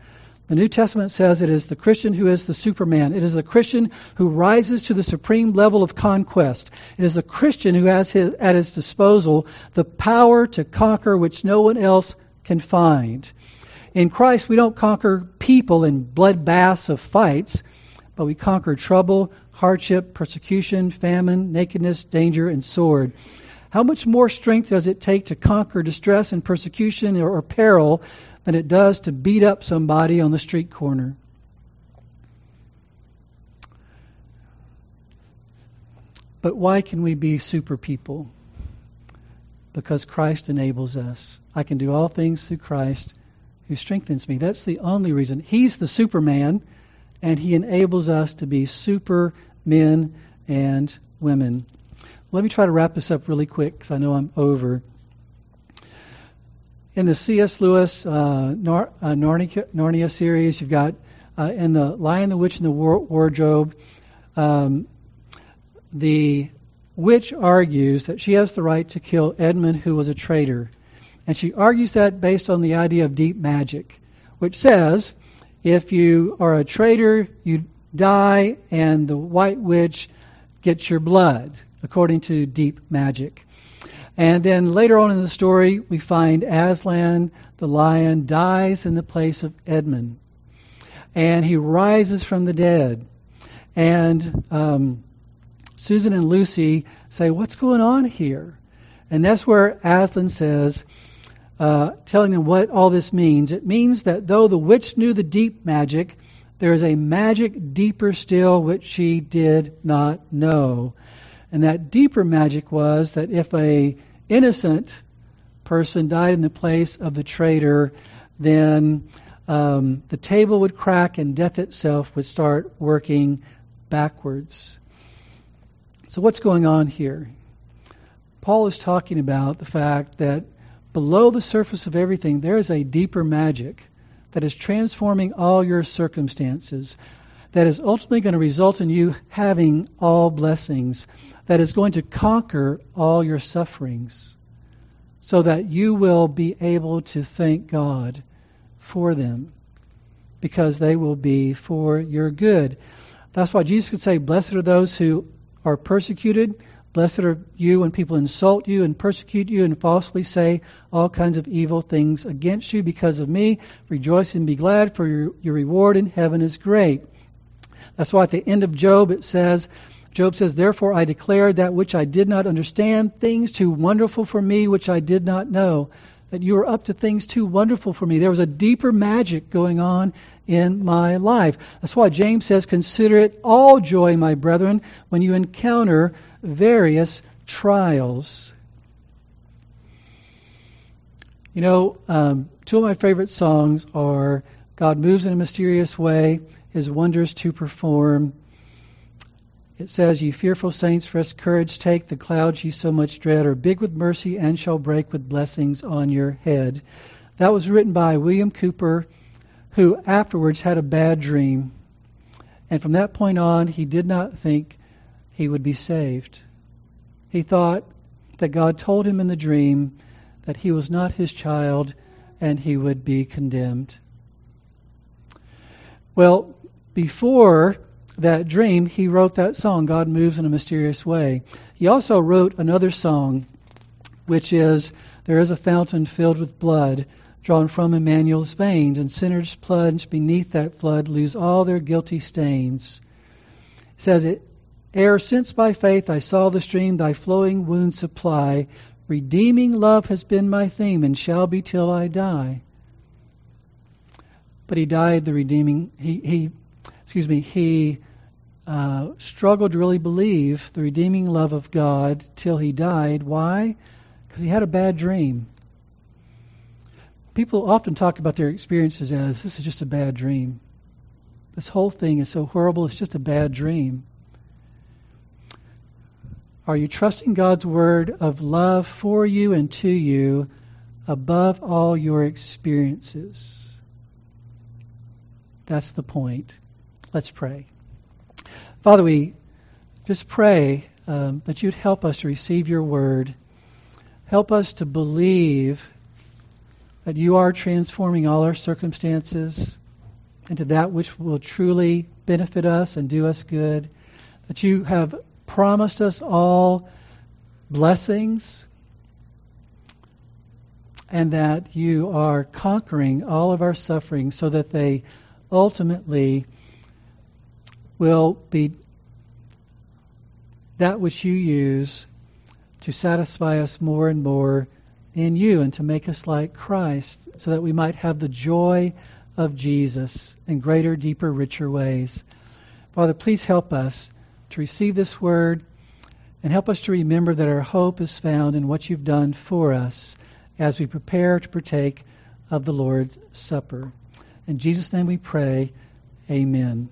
The New Testament says it is the Christian who is the superman. It is the Christian who rises to the supreme level of conquest. It is the Christian who has his, at his disposal the power to conquer which no one else can find. In Christ, we don't conquer people in bloodbaths of fights, but we conquer trouble, hardship, persecution, famine, nakedness, danger, and sword. How much more strength does it take to conquer distress and persecution or, or peril than it does to beat up somebody on the street corner? But why can we be super people? Because Christ enables us. I can do all things through Christ who strengthens me. That's the only reason. He's the Superman, and He enables us to be super men and women. Let me try to wrap this up really quick because I know I'm over. In the C.S. Lewis uh, Nar- uh, Narnia, Narnia, series, you've got uh, in the Lion, the Witch, and the War- Wardrobe, um, the witch argues that she has the right to kill Edmund, who was a traitor. And she argues that based on the idea of deep magic, which says If you are a traitor, you die, and the white witch gets your blood, according to deep magic. And then later on in the story, we find Aslan, the lion, dies in the place of Edmund. And he rises from the dead. And um, Susan and Lucy say, What's going on here? And that's where Aslan says, uh, telling them what all this means. It means that though the witch knew the deep magic, there is a magic deeper still which she did not know. And that deeper magic was that if a innocent person died in the place of the traitor, then um, the table would crack and death itself would start working backwards. So, what's going on here? Paul is talking about the fact that below the surface of everything, there is a deeper magic that is transforming all your circumstances, that is ultimately going to result in you having all blessings, that is going to conquer all your sufferings, so that you will be able to thank God for them, because they will be for your good. That's why Jesus could say, Blessed are those who are persecuted Blessed are you when people insult you and persecute you and falsely say all kinds of evil things against you because of me. Rejoice and be glad, for your, your reward in heaven is great. That's why at the end of Job it says, Job says, Therefore I declared that which I did not understand, things too wonderful for me which I did not know. That you are up to things too wonderful for me. There was a deeper magic going on in my life. That's why James says, Consider it all joy, my brethren, when you encounter various trials. You know, um, two of my favorite songs are God Moves in a Mysterious Way, His Wonders to Perform. It says, Ye fearful saints, fresh courage take, the clouds ye so much dread are big with mercy and shall break with blessings on your head. That was written by William Cowper, who afterwards had a bad dream. And from that point on, he did not think he would be saved. He thought that God told him in the dream that he was not his child and he would be condemned. Well, before that dream, he wrote that song, God Moves in a Mysterious Way. He also wrote another song, which is There is a fountain filled with blood drawn from Emmanuel's veins, and sinners plunge beneath that flood lose all their guilty stains. It says it Ere since by faith I saw the stream thy flowing wound supply, redeeming love has been my theme and shall be till I die. But he died the redeeming, he, he excuse me, he uh, struggled to really believe the redeeming love of God till he died. Why? Because he had a bad dream. People often talk about their experiences as this is just a bad dream. This whole thing is so horrible, it's just a bad dream. Are you trusting God's word of love for you and to you above all your experiences? That's the point. Let's pray. Father, we just pray um, that you'd help us to receive your word. Help us to believe that you are transforming all our circumstances into that which will truly benefit us and do us good. That you have promised us all blessings and that you are conquering all of our suffering so that they ultimately will be that which you use to satisfy us more and more in you and to make us like Christ so that we might have the joy of Jesus in greater, deeper, richer ways. Father, please help us to receive this word and help us to remember that our hope is found in what you've done for us as we prepare to partake of the Lord's Supper. In Jesus' name we pray, amen.